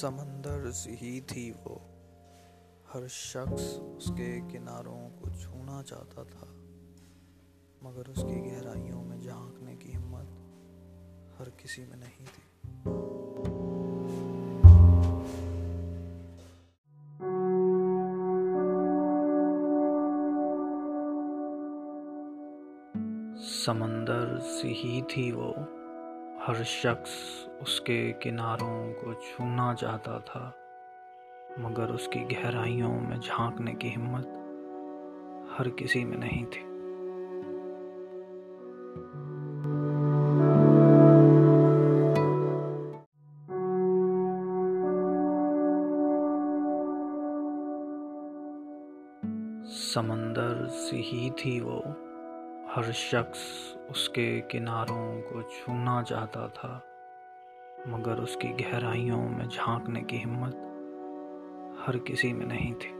समंदर ही थी वो। हर शख्स उसके किनारों को छूना चाहता था, मगर उसकी गहराइयों में झांकने की हिम्मत हर किसी में नहीं थी। समंदर सी ही थी वो। हर शख्स उसके किनारों को छूना चाहता था, मगर उसकी गहराइयों में झांकने की हिम्मत हर किसी में नहीं थी। समंदर सी ही थी वो हर शख्स उसके किनारों को छूना चाहता था, मगर उसकी गहराइयों में झांकने की हिम्मत हर किसी में नहीं थी।